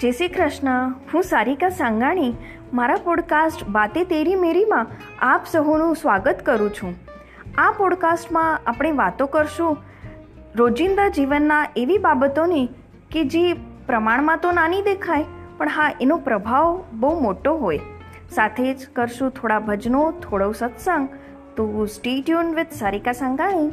જય શ્રી કૃષ્ણ. હું સારિકા સાંગાણી. મારા પોડકાસ્ટ બાતે તેરી મેરીમાં આપ સહુનું સ્વાગત કરું છું. આ પોડકાસ્ટમાં આપણે વાતો કરશું રોજિંદા જીવનના એવી બાબતોની કે જે પ્રમાણમાં તો નાની દેખાય, પણ હા, એનો પ્રભાવ બહુ મોટો હોય. સાથે જ કરશું થોડા ભજનો, થોડો સત્સંગ. તો stay tune with Sarika Sangani.